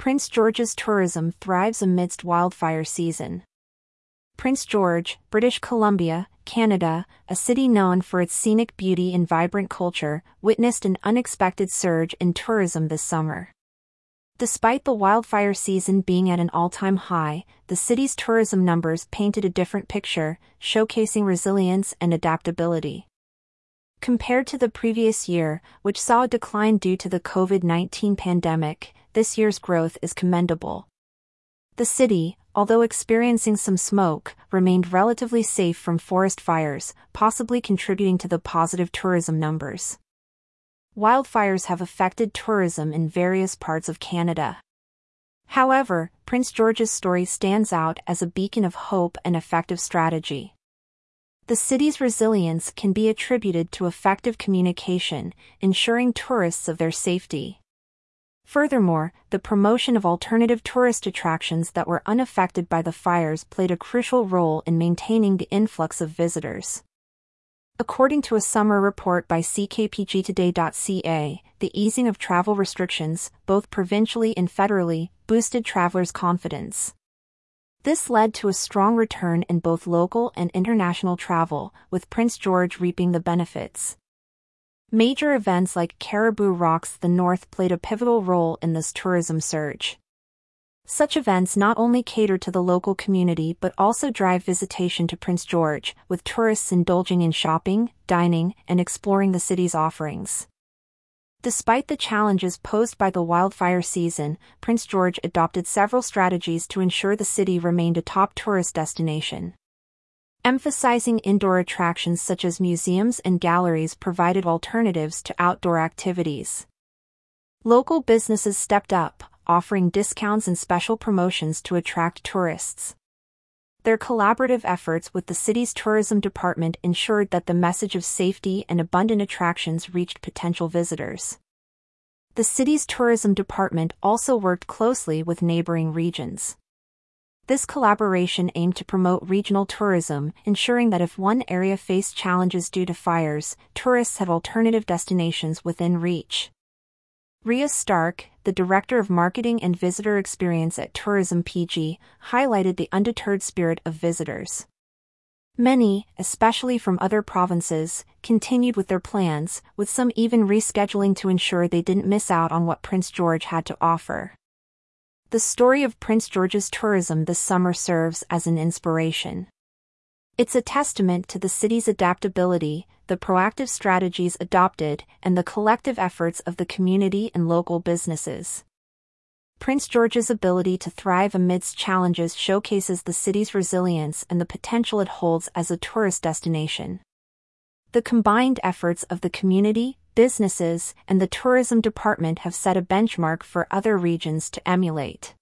Prince George's tourism thrives amidst wildfire season. Prince George, British Columbia, Canada, a city known for its scenic beauty and vibrant culture, witnessed an unexpected surge in tourism this summer. Despite the wildfire season being at an all-time high, the city's tourism numbers painted a different picture, showcasing resilience and adaptability. Compared to the previous year, which saw a decline due to the COVID-19 pandemic, this year's growth is commendable. The city, although experiencing some smoke, remained relatively safe from forest fires, possibly contributing to the positive tourism numbers. Wildfires have affected tourism in various parts of Canada. However, Prince George's story stands out as a beacon of hope and effective strategy. The city's resilience can be attributed to effective communication, ensuring tourists of their safety. Furthermore, the promotion of alternative tourist attractions that were unaffected by the fires played a crucial role in maintaining the influx of visitors. According to a summer report by ckpgtoday.ca, the easing of travel restrictions, both provincially and federally, boosted travelers' confidence. This led to a strong return in both local and international travel, with Prince George reaping the benefits. Major events like Cariboo Rocks the North played a pivotal role in this tourism surge. Such events not only cater to the local community but also drive visitation to Prince George, with tourists indulging in shopping, dining, and exploring the city's offerings. Despite the challenges posed by the wildfire season, Prince George adopted several strategies to ensure the city remained a top tourist destination. Emphasizing indoor attractions such as museums and galleries provided alternatives to outdoor activities. Local businesses stepped up, offering discounts and special promotions to attract tourists. Their collaborative efforts with the city's tourism department ensured that the message of safety and abundant attractions reached potential visitors. The city's tourism department also worked closely with neighboring regions. This collaboration aimed to promote regional tourism, ensuring that if one area faced challenges due to fires, tourists had alternative destinations within reach. Ria Stark, the Director of Marketing and Visitor Experience at Tourism PG, highlighted the undeterred spirit of visitors. Many, especially from other provinces, continued with their plans, with some even rescheduling to ensure they didn't miss out on what Prince George had to offer. The story of Prince George's tourism this summer serves as an inspiration. It's a testament to the city's adaptability, the proactive strategies adopted, and the collective efforts of the community and local businesses. Prince George's ability to thrive amidst challenges showcases the city's resilience and the potential it holds as a tourist destination. The combined efforts of the community, businesses, and the tourism department have set a benchmark for other regions to emulate.